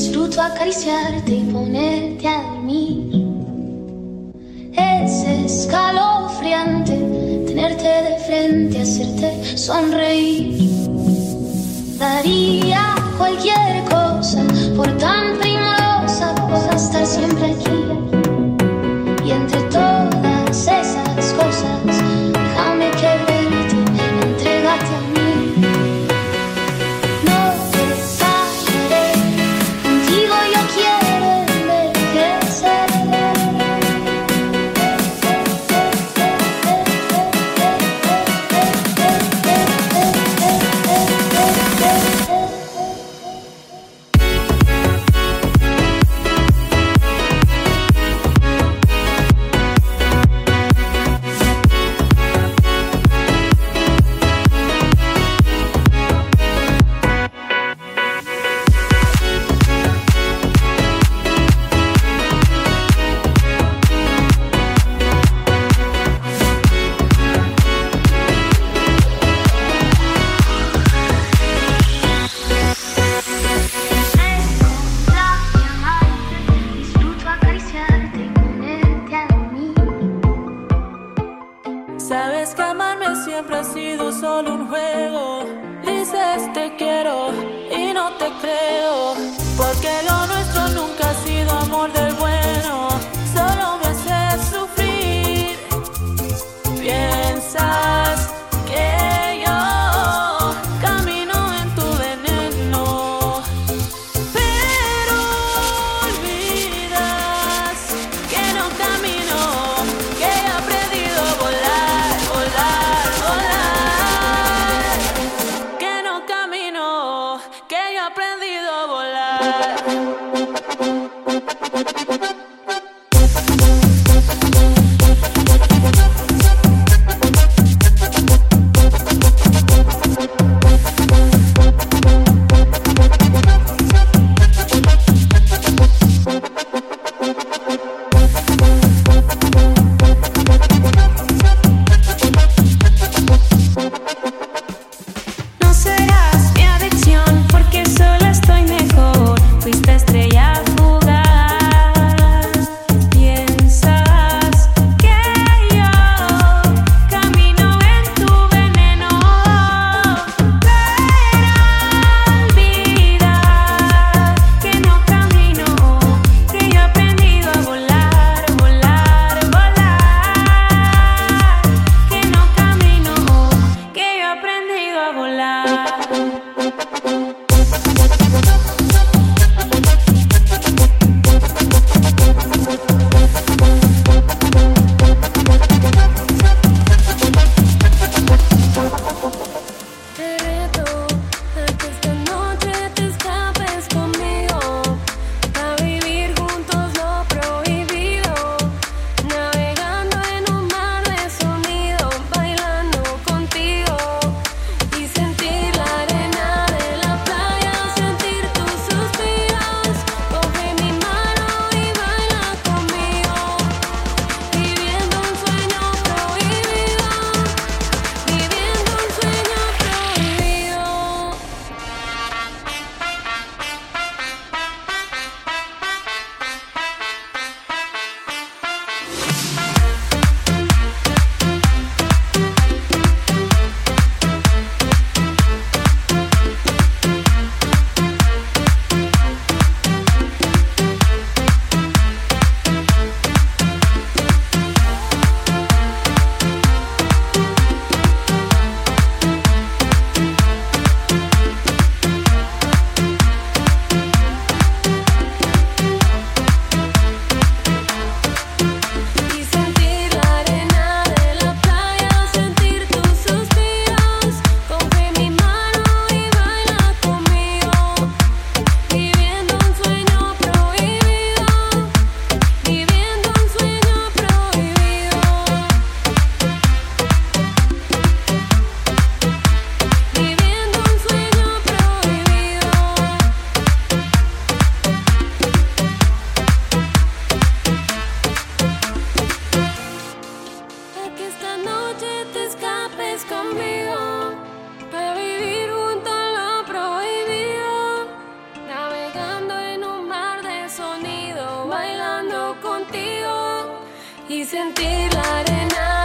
Disfruto acariciarte y ponerte a dormir. Es escalofriante tenerte de frente, hacerte sonreír. Daría cualquier cosa por tan te creo, porque lo conmigo para vivir juntos lo prohibido, navegando en un mar de sonido, bailando contigo y sentir la arena.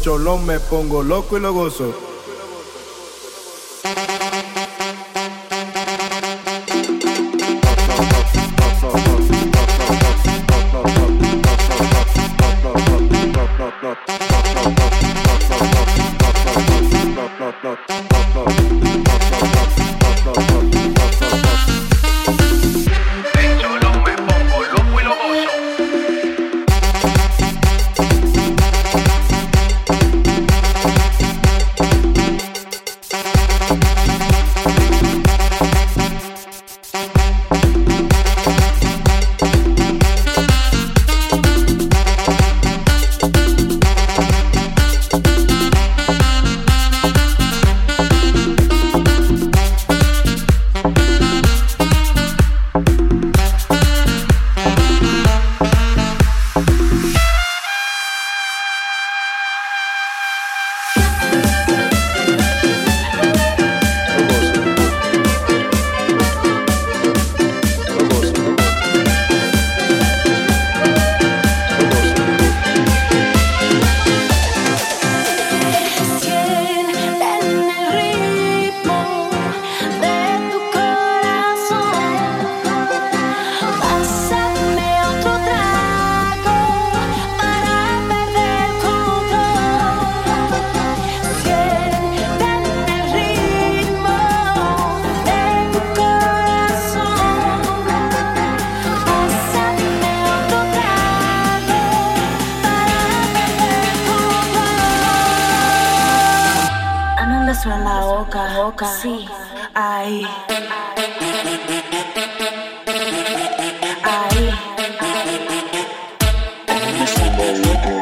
cholón me pongo loco y lo gozo. Oh. whoa.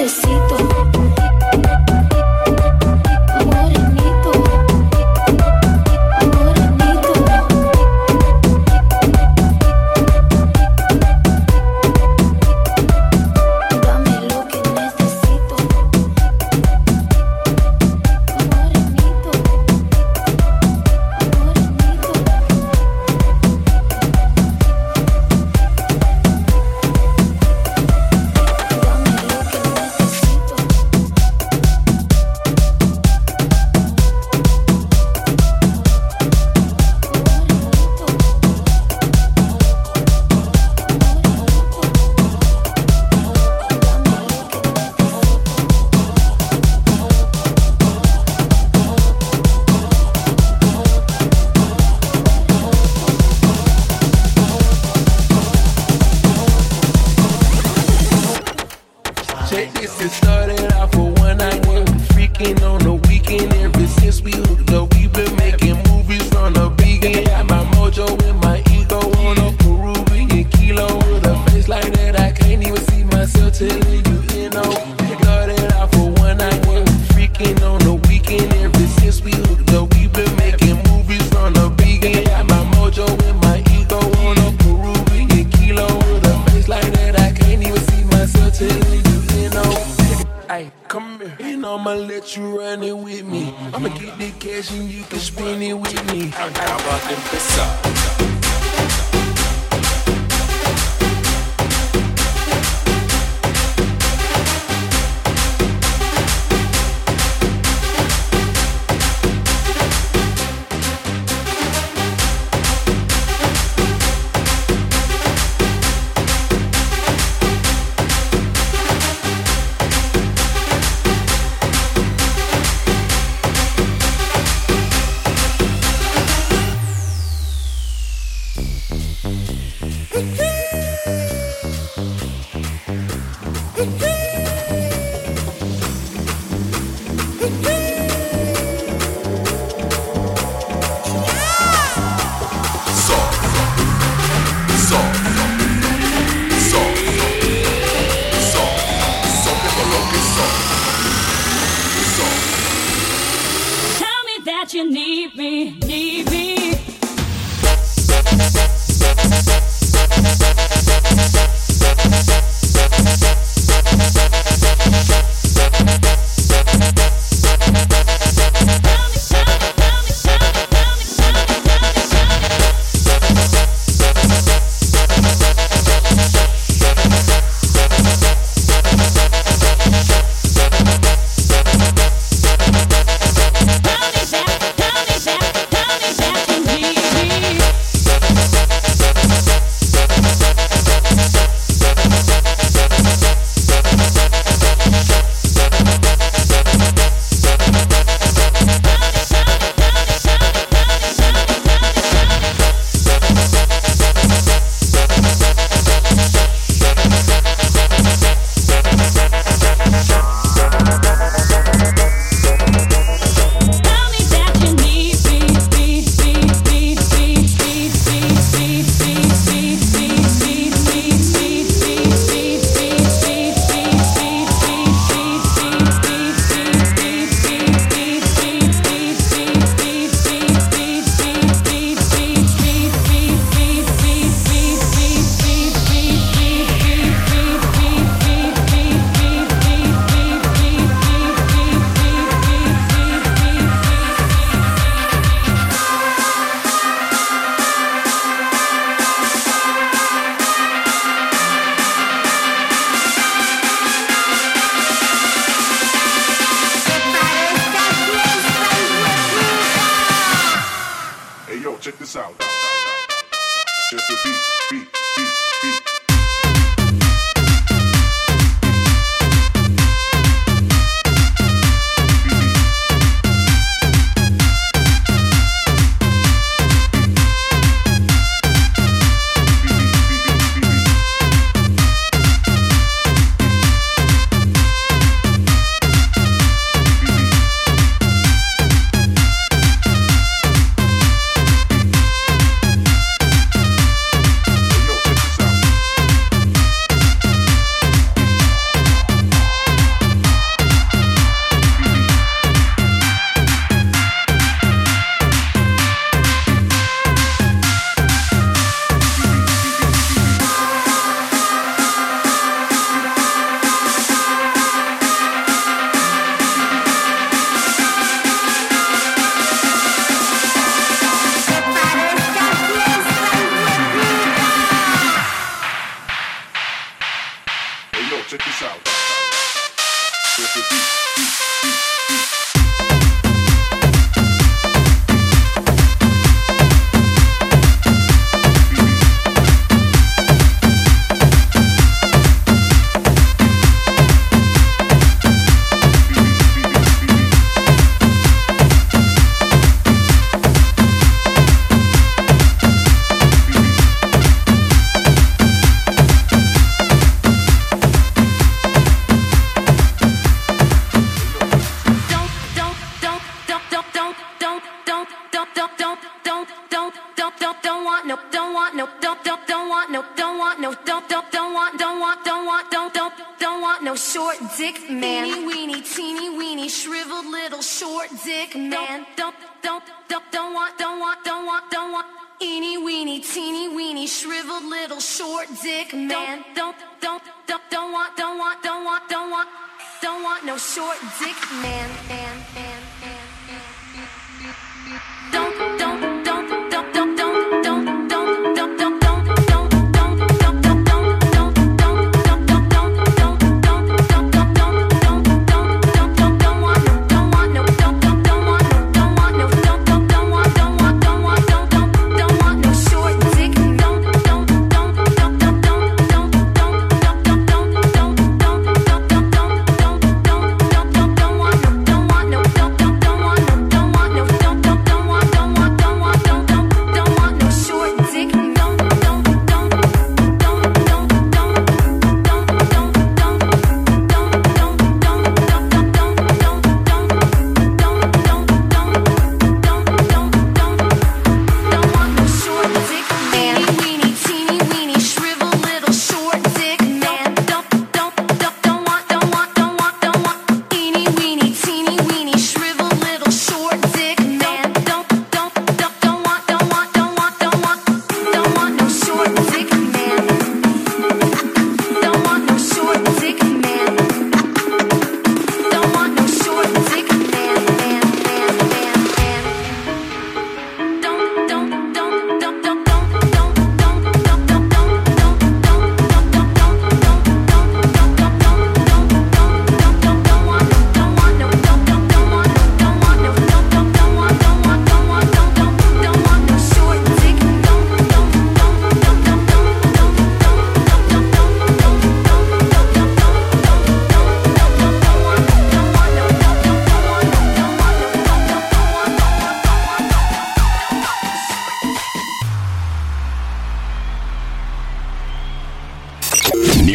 the sea.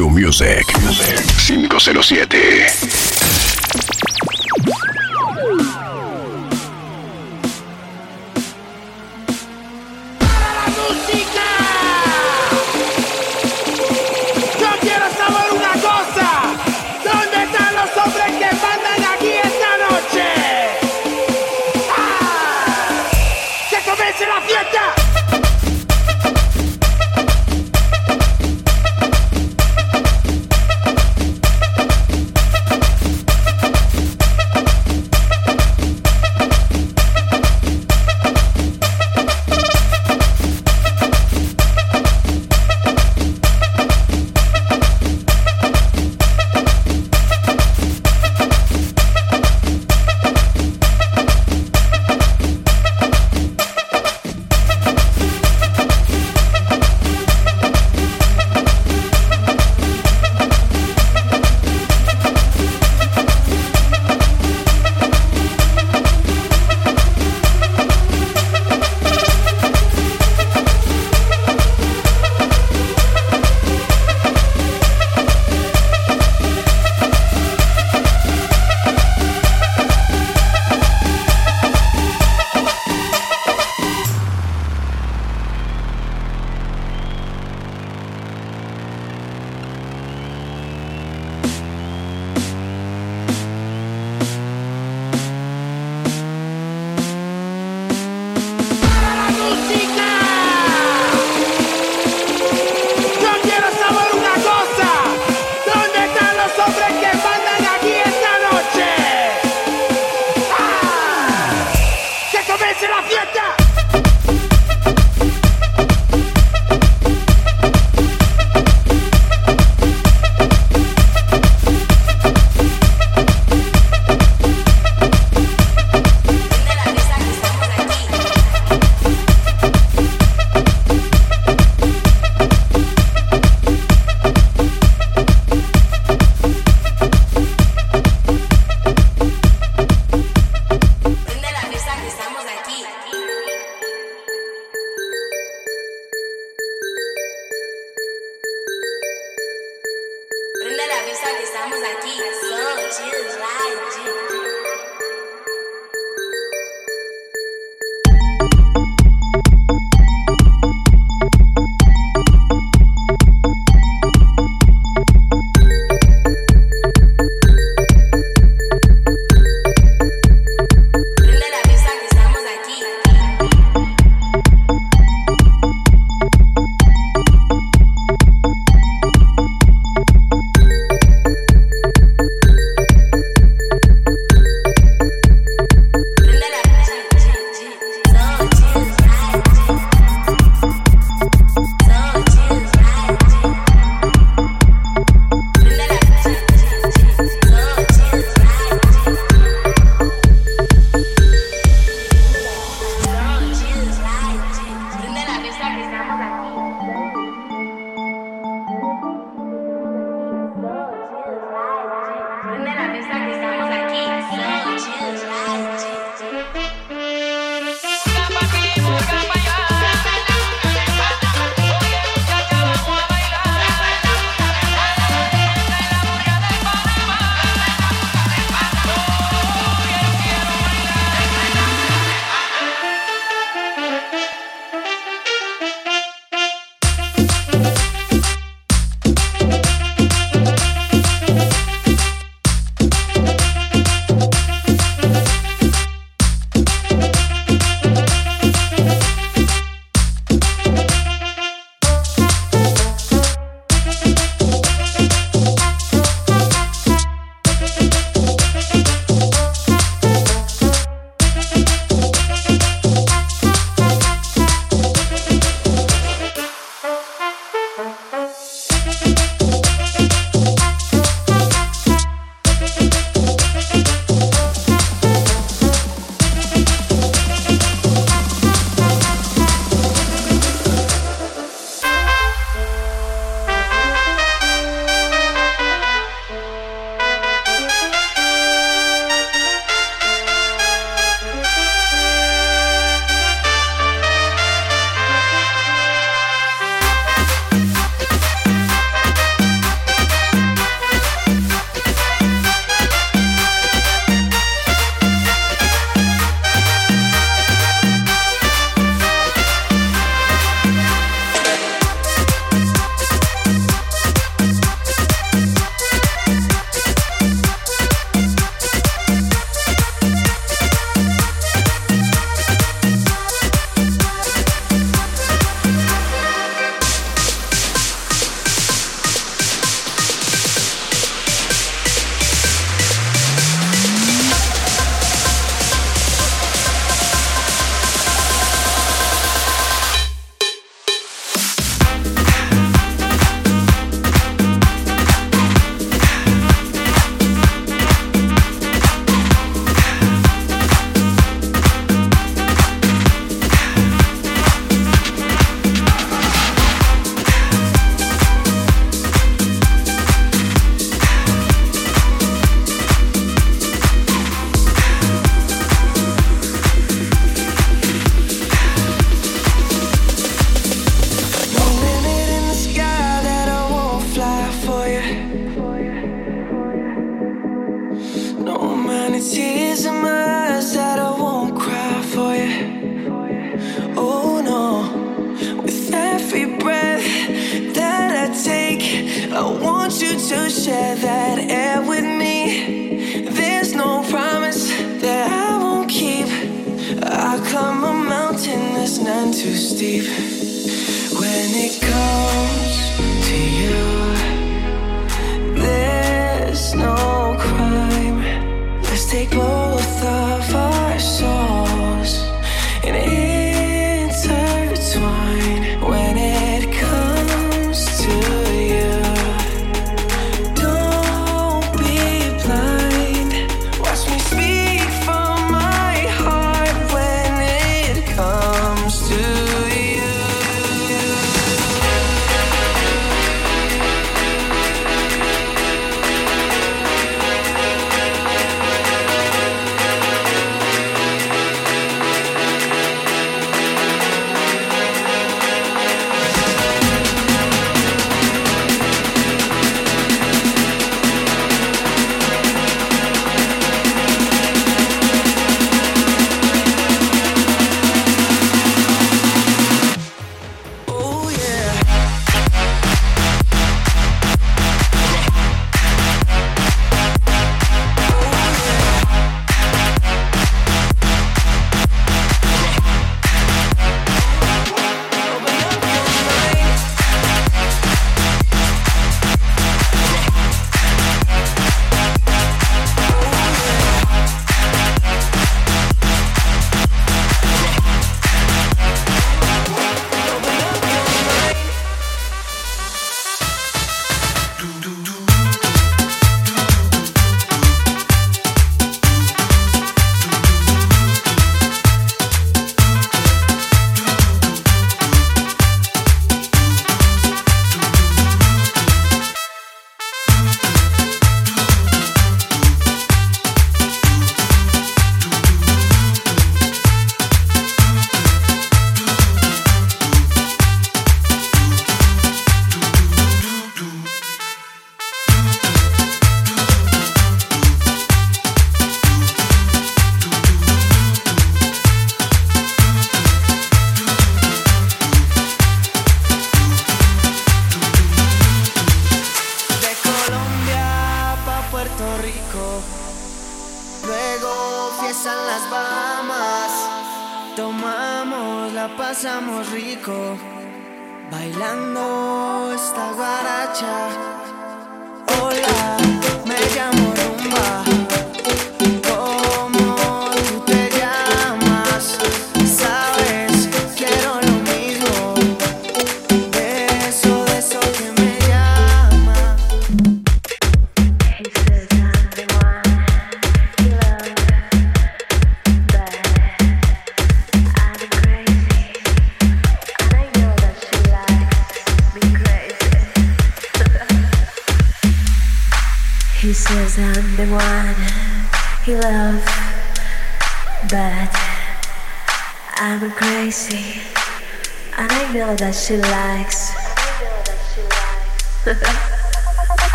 Music 507.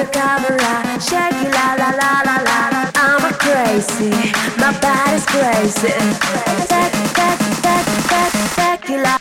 the camera, shake it la la la la la. I'm a crazy, my body's crazy. Take, take, take, take, tequila.